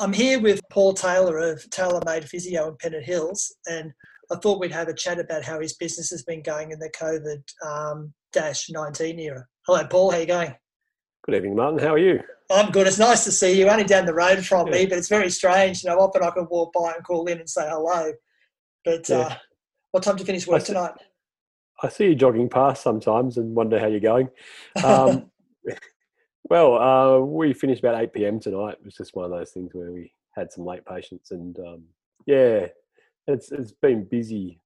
I'm here with Paul Taylor of Tailor Made Physio in Pennant Hills, and I thought we'd have a chat about how his business has been going in the COVID um, dash 19 era. Hello, Paul. How you going? Good evening, Martin. How are you? I'm good. It's nice to see you. Only down the road from yeah. me, but it's very strange. You know, often I can walk by and call in and say hello. But yeah. uh, what time do you finish work I tonight? I see you jogging past sometimes and wonder how you're going. Um, well, uh, we finished about 8 p.m. tonight. It was just one of those things where we had some late patients, and um, yeah, it's it's been busy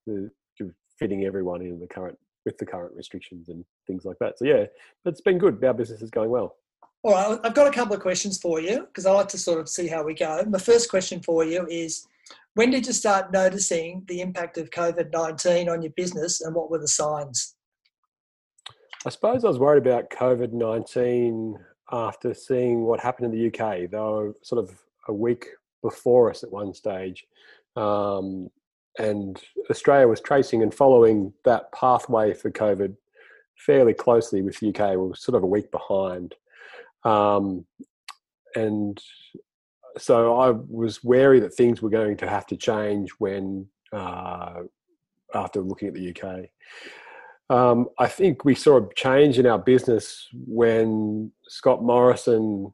fitting everyone in the current with the current restrictions and things like that. So yeah, it's been good. Our business is going well. All right, I've got a couple of questions for you because I like to sort of see how we go. My first question for you is when did you start noticing the impact of COVID 19 on your business and what were the signs? I suppose I was worried about COVID 19 after seeing what happened in the UK. They were sort of a week before us at one stage. Um, and Australia was tracing and following that pathway for COVID fairly closely with the UK. We were sort of a week behind. Um, and so I was wary that things were going to have to change when uh, after looking at the UK. Um, I think we saw a change in our business when Scott Morrison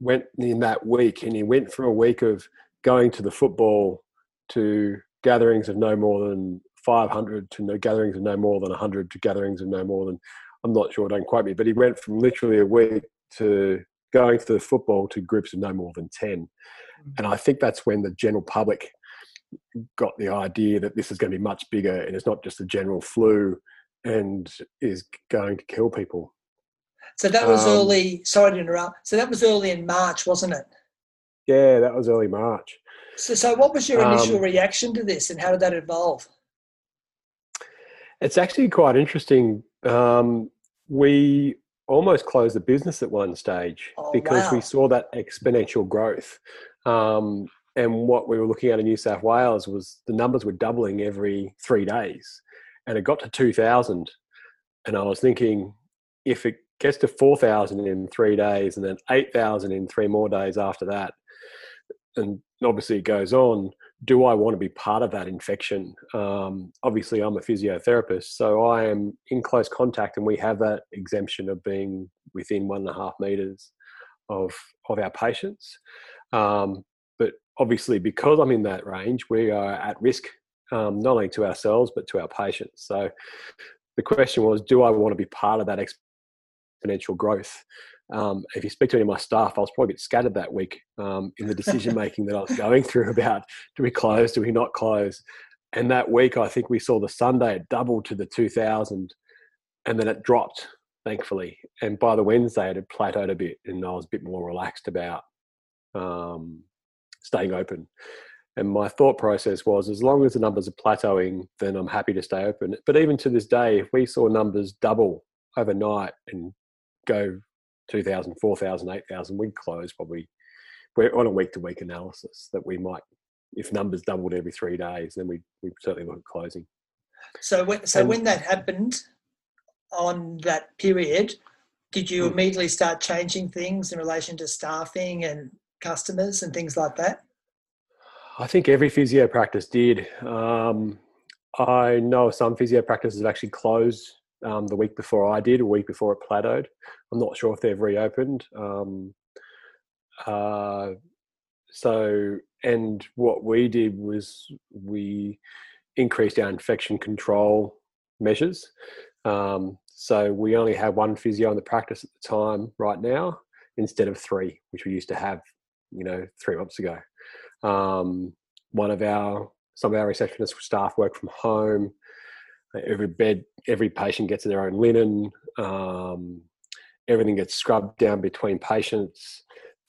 went in that week, and he went from a week of going to the football to gatherings of no more than 500 to no gatherings of no more than 100 to gatherings of no more than I'm not sure, don't quote me, but he went from literally a week to going to the football to groups of no more than 10. Mm-hmm. And I think that's when the general public got the idea that this is going to be much bigger and it's not just a general flu and is going to kill people. So that was um, early, sorry to interrupt. So that was early in March, wasn't it? Yeah, that was early March. So, so what was your initial um, reaction to this and how did that evolve? It's actually quite interesting. Um, we almost closed the business at one stage oh, because wow. we saw that exponential growth. Um, and what we were looking at in New South Wales was the numbers were doubling every three days. And it got to 2,000. And I was thinking, if it gets to 4,000 in three days and then 8,000 in three more days after that, and obviously it goes on, do I want to be part of that infection? Um, obviously, I'm a physiotherapist, so I am in close contact, and we have that exemption of being within one and a half meters of of our patients. Um, but obviously, because I'm in that range, we are at risk um, not only to ourselves but to our patients. So the question was, do I want to be part of that exponential growth? um, if you speak to any of my staff, I was probably a bit scattered that week um, in the decision making that I was going through about do we close, do we not close. And that week, I think we saw the Sunday it doubled to the 2000 and then it dropped, thankfully. And by the Wednesday, it had plateaued a bit and I was a bit more relaxed about um, staying open. And my thought process was as long as the numbers are plateauing, then I'm happy to stay open. But even to this day, if we saw numbers double overnight and go 2,000, 4,000, 8,000, we'd close probably. We're on a week to week analysis that we might, if numbers doubled every three days, then we we certainly look at closing. So when, so and, when that happened on that period, did you hmm. immediately start changing things in relation to staffing and customers and things like that? I think every physio practice did. Um, I know some physio practices have actually closed um, the week before I did, a week before it plateaued. I'm not sure if they've reopened. Um, uh, so, and what we did was we increased our infection control measures. Um, so we only have one physio in the practice at the time right now instead of three, which we used to have, you know, three months ago. Um, one of our some of our receptionist staff work from home every bed, every patient gets their own linen. Um, everything gets scrubbed down between patients.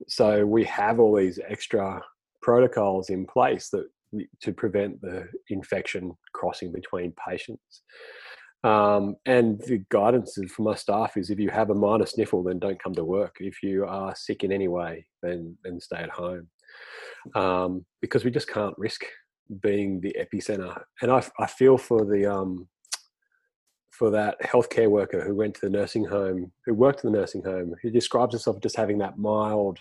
So we have all these extra protocols in place that to prevent the infection crossing between patients. Um, and the guidance for my staff is if you have a minor sniffle, then don't come to work. If you are sick in any way, then then stay at home. Um, because we just can't risk being the epicenter. And I, I feel for the um, for that healthcare worker who went to the nursing home, who worked in the nursing home, who describes herself just having that mild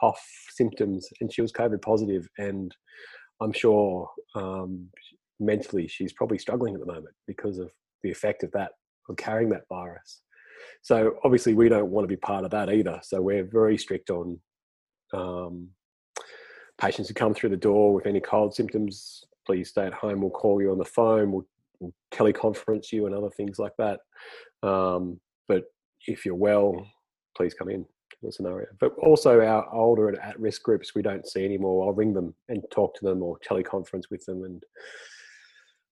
cough symptoms, and she was COVID positive, and I'm sure um, mentally she's probably struggling at the moment because of the effect of that of carrying that virus. So obviously we don't want to be part of that either. So we're very strict on um, patients who come through the door with any cold symptoms. Please stay at home. We'll call you on the phone. We'll, we'll teleconference you and other things like that. Um, but if you're well, please come in the scenario. But also our older and at-risk groups we don't see anymore. I'll ring them and talk to them or teleconference with them and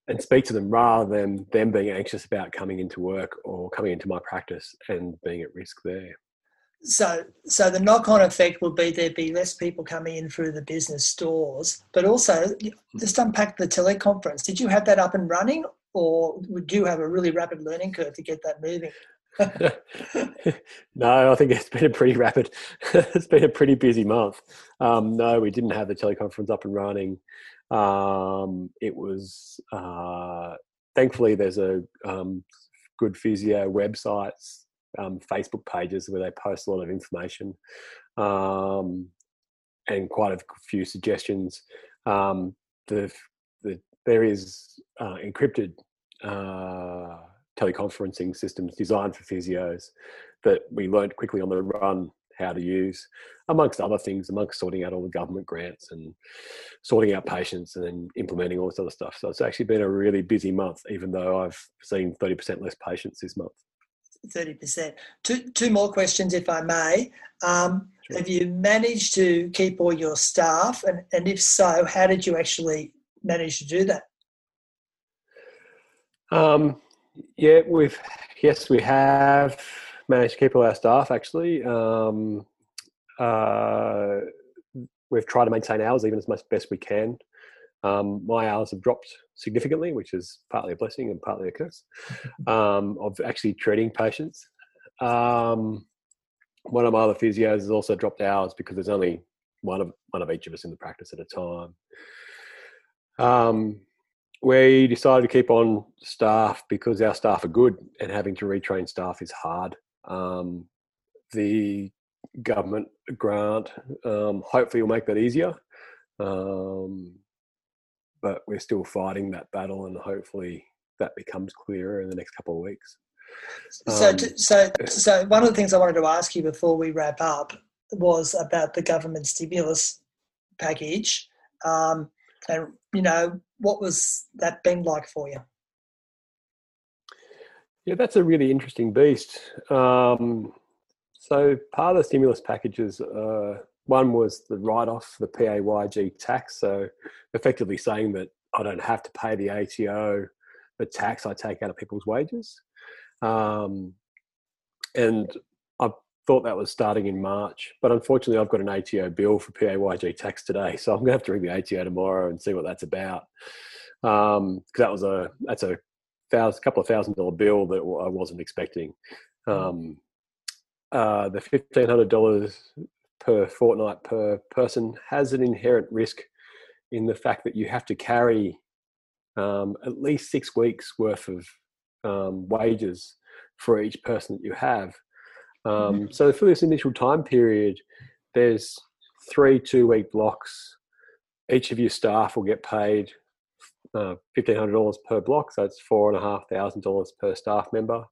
and speak to them rather than them being anxious about coming into work or coming into my practice and being at risk there. So, so the knock-on effect will be there'd be less people coming in through the business stores, but also just unpack the teleconference. Did you have that up and running, or would you have a really rapid learning curve to get that moving? no, I think it's been a pretty rapid. it's been a pretty busy month. Um, no, we didn't have the teleconference up and running. Um, it was uh, thankfully there's a um, good physio websites, um, Facebook pages where they post a lot of information um, and quite a few suggestions. Um, the, the there is uh, encrypted. Uh, teleconferencing systems designed for physios that we learned quickly on the run how to use, amongst other things, amongst sorting out all the government grants and sorting out patients and then implementing all this other stuff. So it's actually been a really busy month, even though I've seen 30% less patients this month. 30%. Two, two more questions, if I may. Um, sure. Have you managed to keep all your staff? And, and if so, how did you actually manage to do that? Um, yeah, we've yes, we have managed to keep all our staff. Actually, um, uh, we've tried to maintain hours even as much best we can. Um, my hours have dropped significantly, which is partly a blessing and partly a curse um, of actually treating patients. Um, one of my other physios has also dropped hours because there's only one of one of each of us in the practice at a time. Um, we decided to keep on staff because our staff are good and having to retrain staff is hard. Um, the government grant um, hopefully will make that easier. Um, but we're still fighting that battle and hopefully that becomes clearer in the next couple of weeks. So, um, so, so one of the things I wanted to ask you before we wrap up was about the government stimulus package. Um, and you know, what was that been like for you? Yeah, that's a really interesting beast. Um, so part of the stimulus packages, uh, one was the write-off the PAYG tax. So effectively saying that I don't have to pay the ATO the tax I take out of people's wages. Um, and I thought that was starting in March, but unfortunately, I've got an ATO bill for PAYG tax today, so I'm going to have to ring the ATO tomorrow and see what that's about. Because um, that was a that's a thousand, couple of thousand dollar bill that I wasn't expecting. Um, uh, the fifteen hundred dollars per fortnight per person has an inherent risk in the fact that you have to carry um, at least six weeks worth of um, wages for each person that you have. Um, mm-hmm. so for this initial time period, there's three two week blocks. Each of your staff will get paid uh, fifteen hundred dollars per block, so it's four and a half thousand dollars per staff member.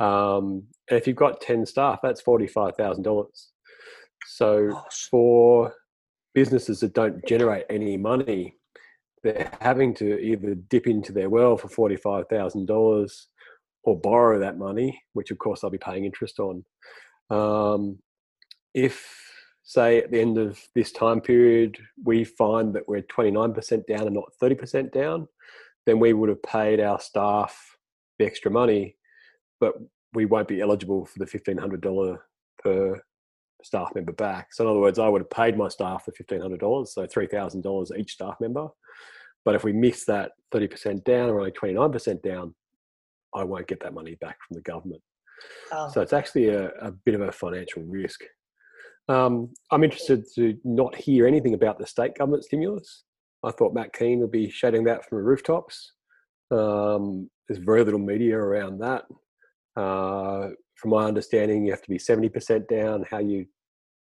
Um, and if you've got ten staff, that's forty five thousand dollars. So for businesses that don't generate any money, they're having to either dip into their well for forty five thousand dollars or borrow that money, which of course they'll be paying interest on. Um, if, say, at the end of this time period, we find that we're 29% down and not 30% down, then we would have paid our staff the extra money, but we won't be eligible for the $1,500 per staff member back. So, in other words, I would have paid my staff the $1,500, so $3,000 each staff member. But if we miss that 30% down or only 29% down, I won't get that money back from the government. Oh. So it's actually a, a, bit of a financial risk. Um, I'm interested to not hear anything about the state government stimulus. I thought Matt Kean would be shouting that from the rooftops. Um, there's very little media around that. Uh, from my understanding, you have to be 70% down. How you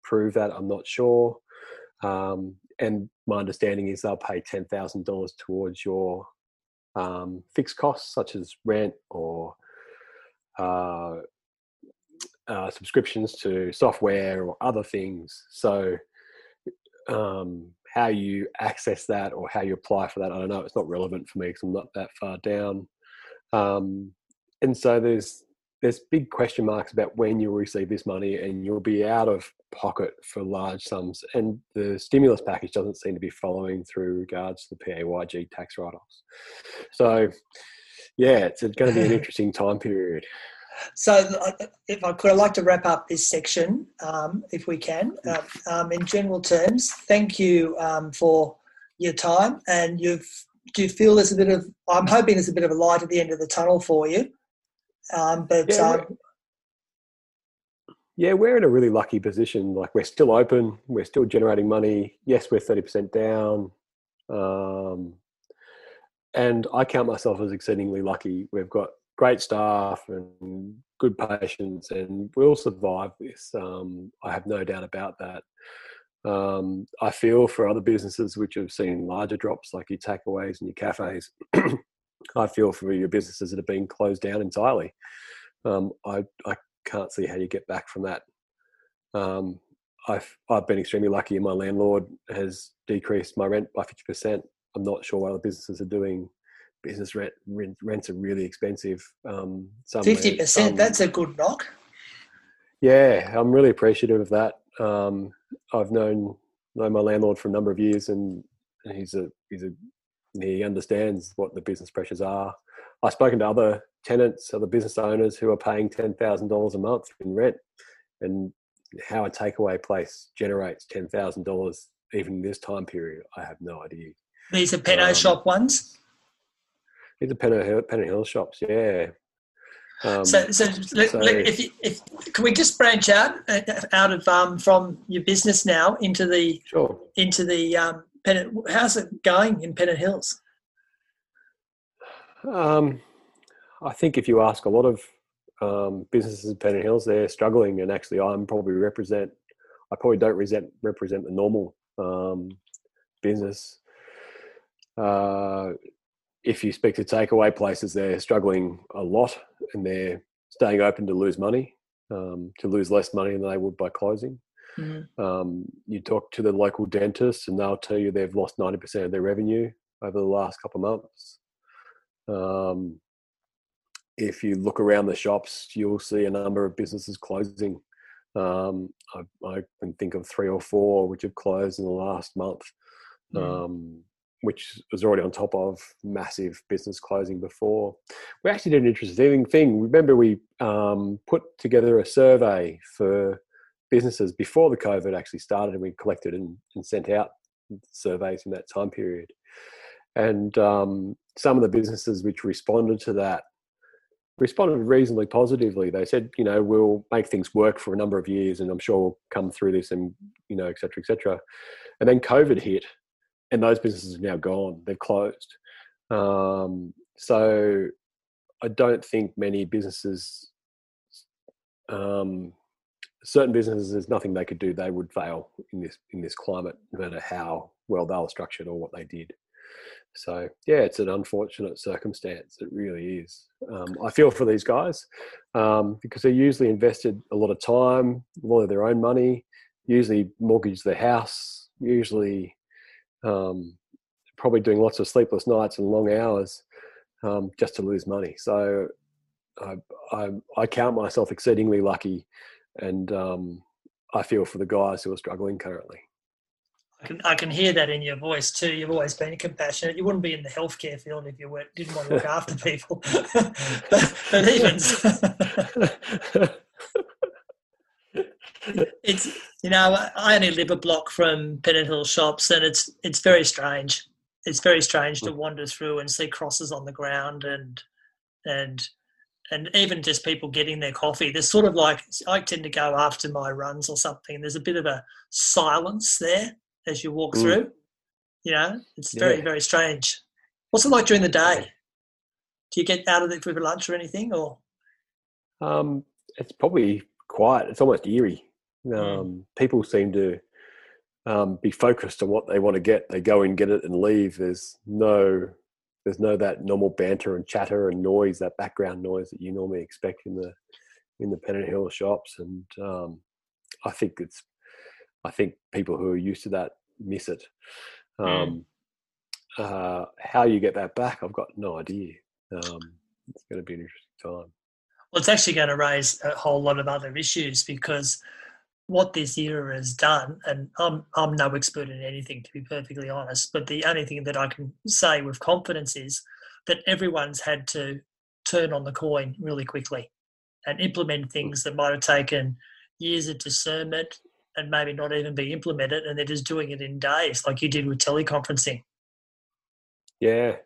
prove that. I'm not sure. Um, and my understanding is they'll pay ten thousand dollars towards your um, fixed costs, such as rent or uh, uh, subscriptions to software or other things. So, um, how you access that or how you apply for that, I don't know. It's not relevant for me because I'm not that far down. Um, and so there's there's big question marks about when you'll receive this money and you'll be out of pocket for large sums and the stimulus package doesn't seem to be following through regards to the PAYG tax write-offs. So yeah it's going to be an interesting time period. So if i could i'd like to wrap up this section um, if we can. Uh, um, in general terms thank you um, for your time and you've do you feel there's a bit of i'm hoping there's a bit of a light at the end of the tunnel for you um, but yeah, um, yeah, we're in a really lucky position. Like we're still open, we're still generating money. Yes, we're thirty percent down, um, and I count myself as exceedingly lucky. We've got great staff and good patients, and we'll survive this. Um, I have no doubt about that. Um, I feel for other businesses which have seen larger drops, like your takeaways and your cafes. I feel for your businesses that have been closed down entirely. Um, I, I can't see how you get back from that. Um, I've, I've been extremely lucky and my landlord has decreased my rent by 50%. I'm not sure what other businesses are doing. Business rent, rent rents are really expensive. Um, 50%, that's a good knock. Yeah, I'm really appreciative of that. Um, I've known, known my landlord for a number of years and he's a, he's a he understands what the business pressures are. I've spoken to other tenants, other business owners who are paying ten thousand dollars a month in rent, and how a takeaway place generates ten thousand dollars even in this time period, I have no idea. These are Penno um, shop ones. These are Penno Hill, Penno Hill shops, yeah. Um, so, so, so if, if can we just branch out uh, out of um, from your business now into the sure. into the um, Pennant, how's it going in Pennant Hills? Um, I think if you ask a lot of um, businesses in Pennant Hills, they're struggling, and actually, I'm probably represent. I probably don't represent represent the normal um, business. Uh, if you speak to takeaway places, they're struggling a lot, and they're staying open to lose money, um, to lose less money than they would by closing. Mm-hmm. Um, you talk to the local dentist, and they'll tell you they've lost ninety percent of their revenue over the last couple of months. Um, if you look around the shops, you'll see a number of businesses closing. Um, I, I, can think of three or four which have closed in the last month, mm. which was already on top of massive business closing before. We actually did an interesting thing. Remember, we um, put together a survey for businesses before the COVID actually started, and we collected and, and sent out surveys in that time period. And um, some of the businesses which responded to that responded reasonably positively. They said, you know, we'll make things work for a number of years, and I'm sure we'll come through this, and you know, et cetera, et cetera. And then COVID hit, and those businesses are now gone. They've closed. Um, so I don't think many businesses um, certain businesses there's nothing they could do they would fail in this in this climate no matter how well they were structured or what they did. So yeah it's an unfortunate circumstance it really is. Um, i feel for these guys um, because they usually invested a lot of time a lot of their own money usually mortgaged their house usually um, probably doing lots of sleepless nights and long hours um, just to lose money. So I, I, I count myself exceedingly lucky and um, I feel for the guys who are struggling currently. I can, I can hear that in your voice too. You've always been compassionate. You wouldn't be in the healthcare field if you were, didn't want to look after people. but, but even it's you know I only live a block from Pennant Hill shops, and it's it's very strange. It's very strange to wander through and see crosses on the ground and and and even just people getting their coffee. There's sort of like I tend to go after my runs or something. And there's a bit of a silence there as you walk mm. through. You know, it's very yeah. very strange. What's it like during the day? Do you get out of it for lunch or anything, or? Um, it's probably quiet. It's almost eerie. Um, mm. People seem to um, be focused on what they want to get. They go and get it and leave. There's no there's no that normal banter and chatter and noise, that background noise that you normally expect in the in the Pennant Hill shops. And um, I think it's I think people who are used to that miss it. Hmm. Um, mm. uh, how you get that back, I've got no idea. Um, it's going to be an interesting time. Well, it's actually going to raise a whole lot of other issues because what this era has done, and I'm I'm no expert in anything to be perfectly honest, but the only thing that I can say with confidence is that everyone's had to turn on the coin really quickly and implement things that might have taken years of discernment and maybe not even be implemented, and they're just doing it in days, like you did with teleconferencing. Yeah,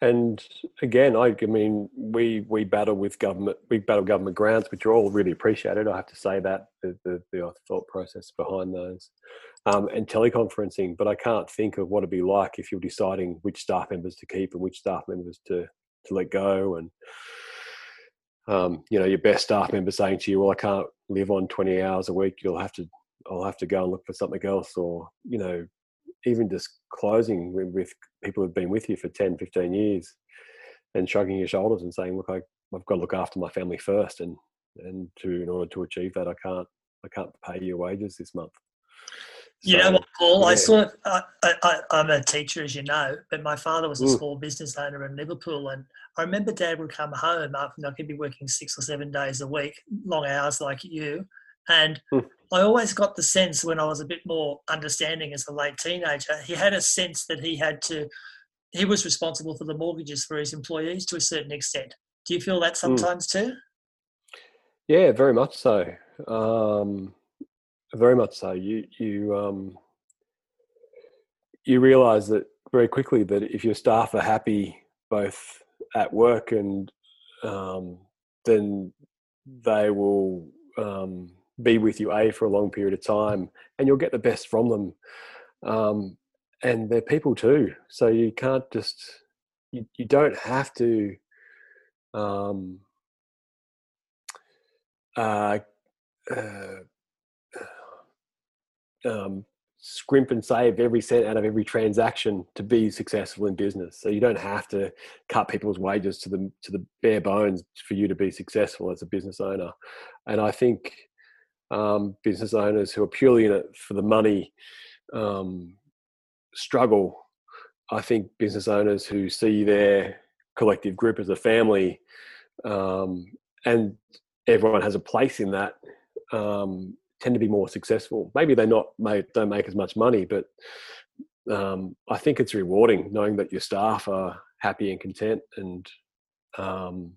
and again, I, I mean, we we battle with government, we battle government grants, which are all really appreciated. I have to say that the the, the thought process behind those, um, and teleconferencing. But I can't think of what it'd be like if you're deciding which staff members to keep and which staff members to to let go, and um, you know, your best staff member saying to you, "Well, I can't live on 20 hours a week. You'll have to, I'll have to go and look for something else," or you know, even just closing with, with people who've been with you for 10, 15 years and shrugging your shoulders and saying, look, I, I've got to look after my family first. And, and to, in order to achieve that, I can't, I can't pay your wages this month. So, you know what, Paul? Yeah. I saw. I, I, I'm a teacher, as you know, but my father was a mm. small business owner in Liverpool, and I remember Dad would come home after I could be working six or seven days a week, long hours like you, and mm. I always got the sense when I was a bit more understanding as a late teenager, he had a sense that he had to, he was responsible for the mortgages for his employees to a certain extent. Do you feel that hmm. sometimes mm. too? Yeah, very much so. Um, very much so. You you um, you realise that very quickly that if your staff are happy both at work and um, then they will um, be with you a for a long period of time and you'll get the best from them um, and they're people too so you can't just you, you don't have to um, uh, uh, um, scrimp and save every cent out of every transaction to be successful in business. So you don't have to cut people's wages to the to the bare bones for you to be successful as a business owner. And I think um, business owners who are purely in it for the money um, struggle. I think business owners who see their collective group as a family um, and everyone has a place in that um, tend to be more successful. Maybe they not don't make as much money, but um, I think it's rewarding knowing that your staff are happy and content and um,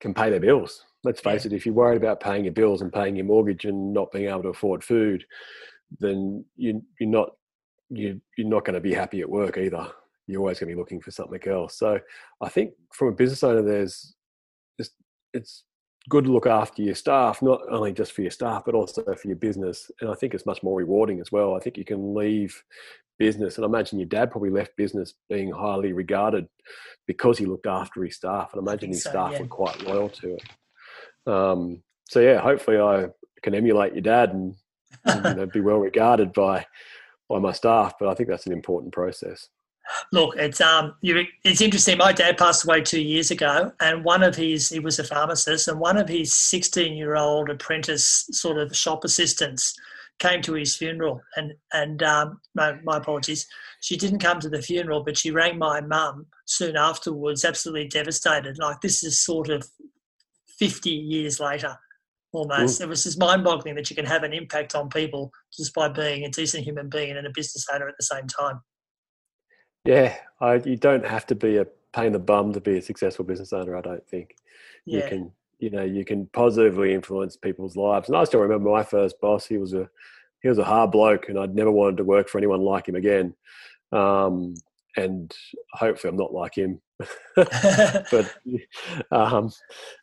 can pay their bills let's face yeah. it, if you're worried about paying your bills and paying your mortgage and not being able to afford food, then you, you're not you, you're not going to be happy at work either. You're always going to be looking for something else. So I think from a business owner, there's just it's good to look after your staff, not only just for your staff, but also for your business. And I think it's much more rewarding as well. I think you can leave business, and I imagine your dad probably left business being highly regarded because he looked after his staff. And I imagine his so, staff yeah. were quite loyal to it. Um, so yeah, hopefully I can emulate your dad and, and you know, be well regarded by by my staff. But I think that's an important process. Look, it's um, it's interesting. My dad passed away two years ago, and one of his he was a pharmacist, and one of his sixteen-year-old apprentice sort of shop assistants came to his funeral, and and um, my, my apologies, she didn't come to the funeral, but she rang my mum soon afterwards, absolutely devastated. Like this is sort of 50 years later almost. It was just mind boggling that you can have an impact on people just by being a decent human being and a business owner at the same time. Yeah, I, you don't have to be a pain in the bum to be a successful business owner, I don't think. Yeah. You can, you know, you can positively influence people's lives. And I still remember my first boss, he was a, he was a hard bloke and I'd never wanted to work for anyone like him again. Um, and hopefully I'm not like him. but um,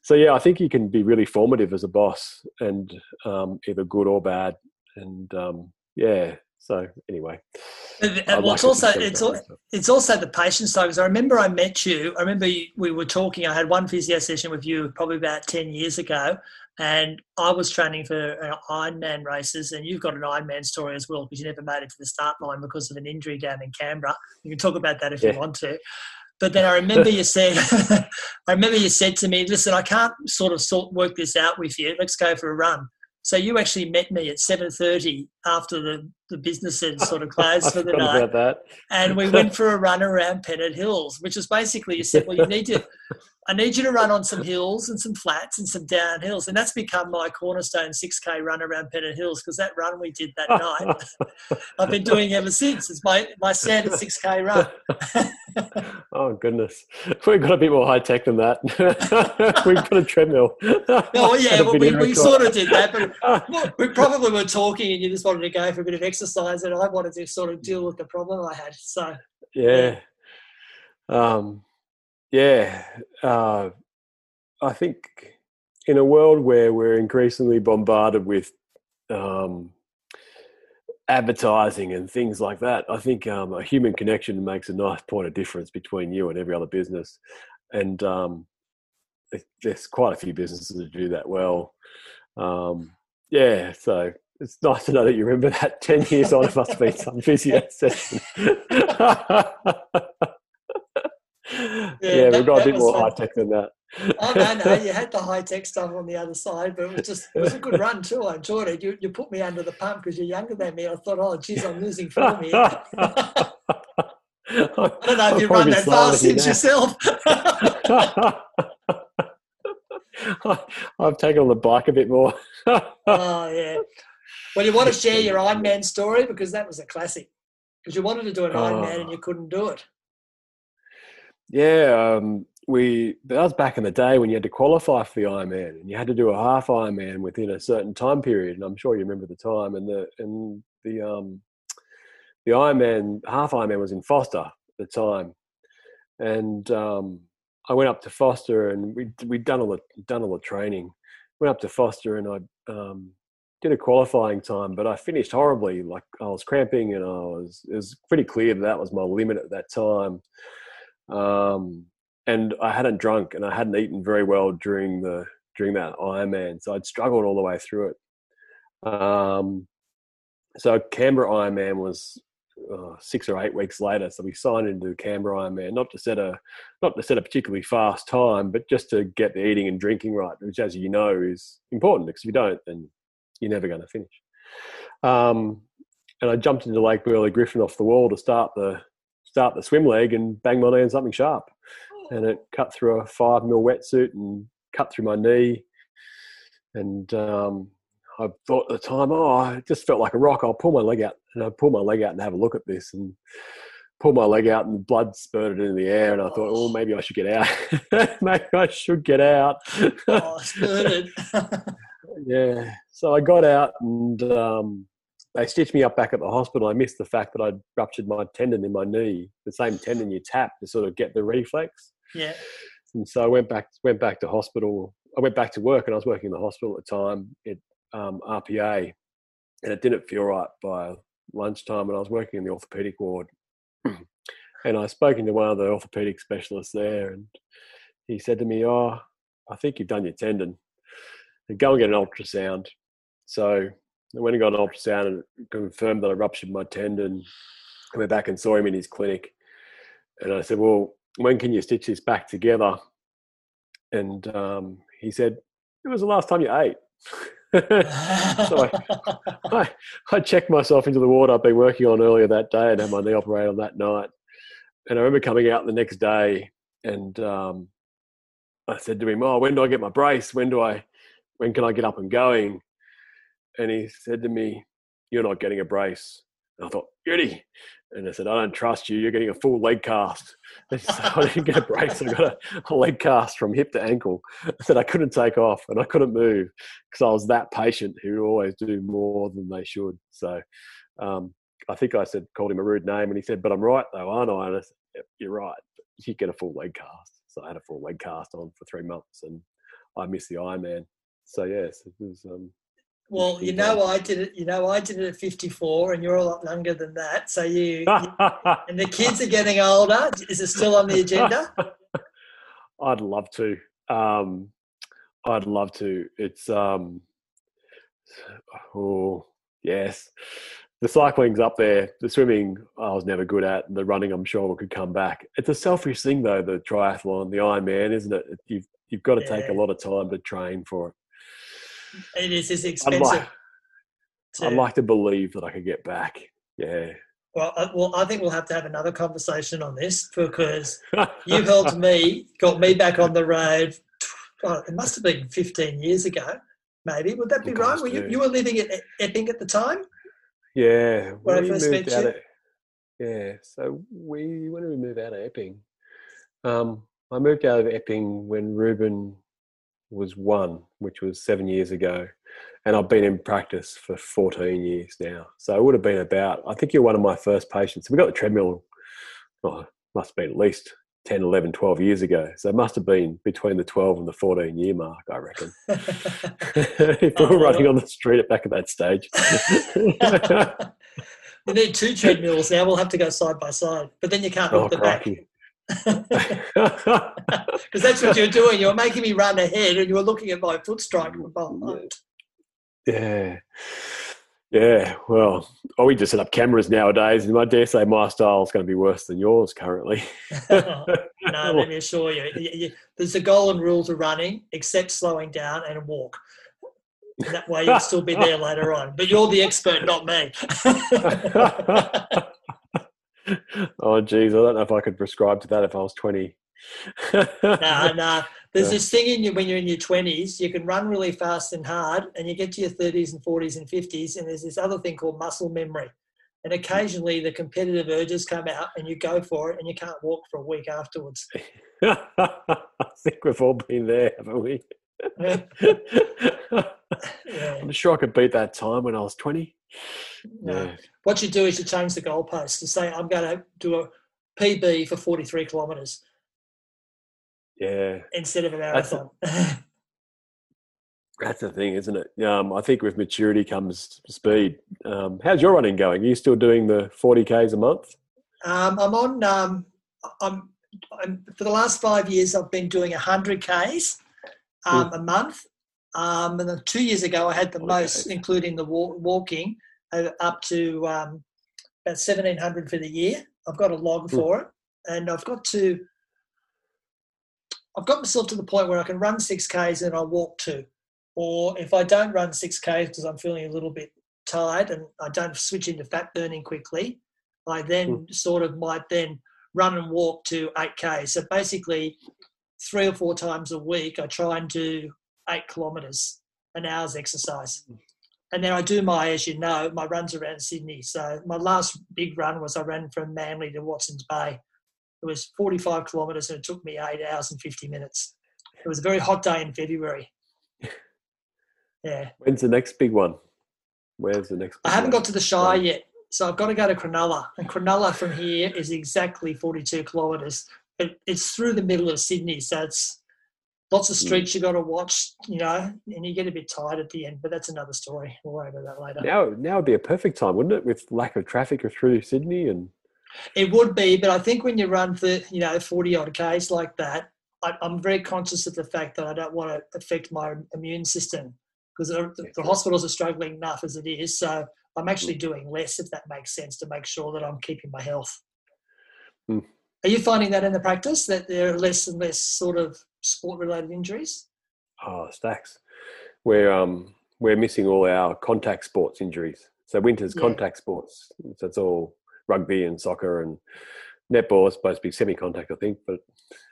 so yeah, I think you can be really formative as a boss, and um, either good or bad. And um, yeah, so anyway, And, and well, it's also it's it's also the patience side. Because I remember I met you. I remember you, we were talking. I had one physio session with you probably about ten years ago, and I was training for uh, Ironman races. And you've got an Ironman story as well because you never made it to the start line because of an injury down in Canberra. You can talk about that if yeah. you want to. But then I remember you said, I remember you said to me, "Listen, I can't sort of sort work this out with you. Let's go for a run." So you actually met me at seven thirty after the, the business had sort of closed for the night, and we went for a run around Pennant Hills, which is basically you said, "Well, you need to I need you to run on some hills and some flats and some downhills. And that's become my cornerstone 6K run around Pennant Hills because that run we did that night, I've been doing ever since. It's my, my standard 6K run. oh, goodness. We've got a bit more high tech than that. We've got a treadmill. oh, yeah, well, we, we sort of did that. But we probably were talking and you just wanted to go for a bit of exercise and I wanted to sort of deal with the problem I had. So, yeah. Um, yeah, uh, I think in a world where we're increasingly bombarded with um, advertising and things like that, I think um, a human connection makes a nice point of difference between you and every other business. And um, there's quite a few businesses that do that well. Um, yeah, so it's nice to know that you remember that 10 years on. It must have been some physio session. yeah, yeah we've got a bit more high tech than that. oh no, no, you had the high tech stuff on the other side, but it was just it was a good run too. I enjoyed it. You you put me under the pump because you're younger than me. I thought, oh, geez, I'm losing form here. I don't know if you run that fast since yourself. I've taken on the bike a bit more. oh yeah. Well, you want to share your Ironman story because that was a classic. Because you wanted to do an Iron Ironman and you couldn't do it. Yeah, um, we that was back in the day when you had to qualify for the Ironman, and you had to do a half Ironman within a certain time period. And I'm sure you remember the time. And the and the um, the Ironman half Ironman was in Forster at the time, and um, I went up to Forster and we we'd done all the done all the training. Went up to Forster and I um, did a qualifying time, but I finished horribly. Like I was cramping, and I was it was pretty clear that that was my limit at that time. Um, and I hadn't drunk and I hadn't eaten very well during the during that Ironman, so I'd struggled all the way through it. Um, so Canberra Ironman was uh, six or eight weeks later, so we signed into Canberra Ironman not to set a not to set a particularly fast time, but just to get the eating and drinking right, which, as you know, is important because if you don't, then you're never going to finish. Um, and I jumped into Lake Burley Griffin off the wall to start the start the swim leg and bang my knee on something sharp. And it cut through a five mil wetsuit and cut through my knee. And um, I thought at the time, oh, it just felt like a rock. I'll pull my leg out. And I pulled my leg out and have a look at this and pulled my leg out and blood spurted in the air. And I thought, oh, maybe I should get out. maybe I should get out. oh, spurted. yeah. So I got out and um, they stitched me up back at the hospital. I missed the fact that I'd ruptured my tendon in my knee, the same tendon you tap to sort of get the reflex. Yeah. And so I went back went back to hospital. I went back to work, and I was working in the hospital at the time at um, RPA, and it didn't feel right by lunchtime. And I was working in the orthopedic ward, and I spoken to one of the orthopedic specialists there, and he said to me, "Oh, I think you've done your tendon. Go and get an ultrasound." So I went and got an ultrasound and confirmed that I ruptured my tendon. I went back and saw him in his clinic. And I said, Well, when can you stitch this back together? And um, he said, It was the last time you ate. so I, I, I, checked myself into the ward I'd been working on earlier that day and had my knee operated on that night. And I remember coming out the next day and um, I said to him, Oh, when do I get my brace? When do I, when can I get up and going? and he said to me, "You're not getting a brace." And I thought, "Goody," and I said, "I don't trust you. You're getting a full leg cast." And so I didn't get a brace. I got a, a, leg cast from hip to ankle. Said I couldn't take off and I couldn't move because I was that patient who always do more than they should. So um, I think I said called him a rude name, and he said, "But I'm right though, aren't I?" And I said, yep, "You're right. You get a full leg cast." So I had a full leg cast on for three months, and I missed the Ironman. So yes, it was um, Well, you know, I did it. You know, I did it at 54, and you're a lot younger than that. So you, you and the kids are getting older. Is it still on the agenda? I'd love to. Um, I'd love to. It's um, oh yes, the cycling's up there. The swimming I was never good at. The running I'm sure could come back. It's a selfish thing though. The triathlon, the Ironman, isn't it? You've you've got to yeah. take a lot of time to train for it. It is. It's expensive. I'd like, to, I'd like to believe that I could get back. Yeah. Well, I, well, I think we'll have to have another conversation on this because you helped me, got me back on the road. Oh, it must have been 15 years ago, maybe. Would that be right? Were you, you were living at Epping at the time? Yeah. When I first met you? Of, yeah. So we when did we move out of Epping? Um, I moved out of Epping when Ruben was one, which was seven years ago. And I've been in practice for 14 years now. So it would have been about, I think you're one of my first patients. We got the treadmill, oh, must have been at least 10, 11, 12 years ago. So it must have been between the 12 and the 14 year mark, I reckon. Oh, if we were running on the street at back at that stage. we need two treadmills now. We'll have to go side by side. But then you can't look oh, the back. Because that's what you're doing. You're making me run ahead and you're looking at my foot strike behind. Yeah. Yeah, well, oh, we just set up cameras nowadays, and I dare say my style is going to be worse than yours currently. no, let me assure you, there's a golden rule to running, except slowing down and walk. that way you'll still be there later on. But you're the expert, not me. oh, geez, I don't know if I could prescribe to that if I was 20. nah, nah. There's this thing in you when you're in your 20s, you can run really fast and hard, and you get to your 30s and 40s and 50s, and there's this other thing called muscle memory. And hmm. occasionally the competitive urges come out, and you go for it, and you can't walk for a week afterwards. I think we've all been there, haven't we? yeah. I'm sure I could beat that time when I was 20. No. What you do is you change the goalpost to say, I'm going to do a PB for 43 kilometres. Yeah. Instead of a marathon. That's, that's the thing, isn't it? Um, I think with maturity comes speed. Um, how's your running going? Are you still doing the 40Ks a month? Um, I'm on, um, I'm, I'm, for the last five years, I've been doing 100Ks um, a month. Um, and then two years ago, I had the okay. most, including the walking, uh, up to um, about 1700 for the year. I've got a log hmm. for it, and I've got to. I've got myself to the point where I can run six k's and I walk two, or if I don't run six k's because I'm feeling a little bit tired and I don't switch into fat burning quickly, I then mm. sort of might then run and walk to eight k's. So basically, three or four times a week, I try and do eight kilometres, an hour's exercise. And then I do my, as you know, my runs around Sydney. So my last big run was I ran from Manly to Watson's Bay. It was 45 kilometres and it took me eight hours and 50 minutes. It was a very hot day in February. Yeah. When's the next big one? Where's the next? I haven't one? got to the Shire yet. So I've got to go to Cronulla. And Cronulla from here is exactly 42 kilometres. But it's through the middle of Sydney. So it's lots of mm. streets you got to watch, you know, and you get a bit tired at the end. But that's another story. We'll worry about that later. Now, now would be a perfect time, wouldn't it, with lack of traffic through Sydney and. It would be, but I think when you run for you know forty odd k's like that, I, am very conscious of the fact that I don't want to affect my immune system because the, the hospitals are struggling enough as it is. So I'm actually mm. doing less, if that makes sense, to make sure that I'm keeping my health. Mm. Are you finding that in the practice that there are less and less sort of sport related injuries? Oh, stacks. We're um we're missing all our contact sports injuries. So winter's yeah. contact sports. So it's all rugby and soccer and netball is supposed to be semi-contact, I think. But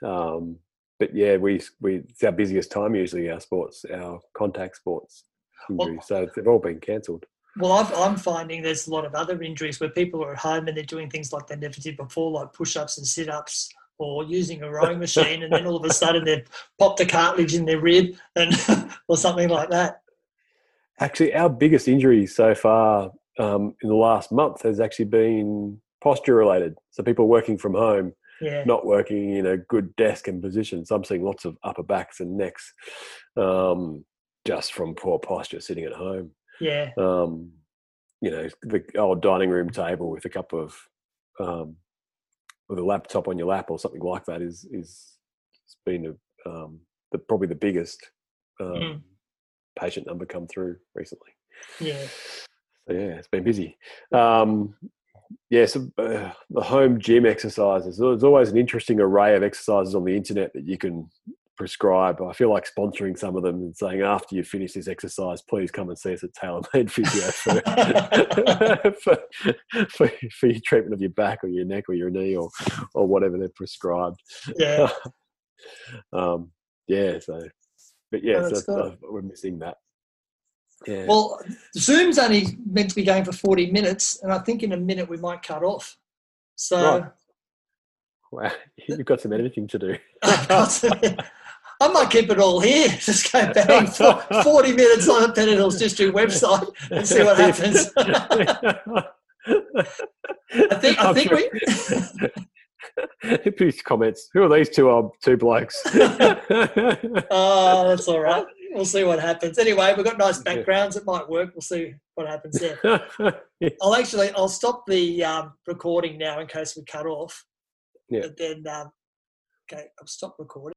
um, but yeah, we we it's our busiest time usually our sports, our contact sports injuries. Well, so they've all been cancelled. Well, i am finding there's a lot of other injuries where people are at home and they're doing things like they never did before, like push-ups and sit-ups, or using a rowing machine, and then all of a sudden they've popped a cartilage in their rib, and or something like that. Actually, our biggest injury so far um, in the last month has actually been posture related. So people working from home, yeah. not working in a good desk and position. So I'm seeing lots of upper backs and necks um, just from poor posture sitting at home. Yeah. Um, you know, the old dining room table with a cup of, um, with a laptop on your lap or something like that is is it's been a, um, the probably the biggest um, mm. patient number come through recently. Yeah. So yeah, it's been busy. Um, yeah, so uh, the home gym exercises. There's always an interesting array of exercises on the internet that you can prescribe. I feel like sponsoring some of them and saying after you finish this exercise, please come and see us at Tailor Made Physio for, for, for, for, your treatment of your back or your neck or your knee or or whatever they're prescribed. Yeah. um, yeah. So, but yeah, oh, so uh, we're missing that. Yeah. Well, Zoom's only meant to be going for 40 minutes, and I think in a minute we might cut off. So, right. wow, you've got some editing to do. I might keep it all here. Just go bang 40 minutes on the Pennant Hills District website and see what happens. I think, I think we. Please comments. Who are these two um, two blokes? oh, that's all right we'll see what happens. Anyway, we've got nice backgrounds. It might work. We'll see what happens there. I'll actually I'll stop the um, recording now in case we cut off. Yeah. But then um, okay, I'll stop recording.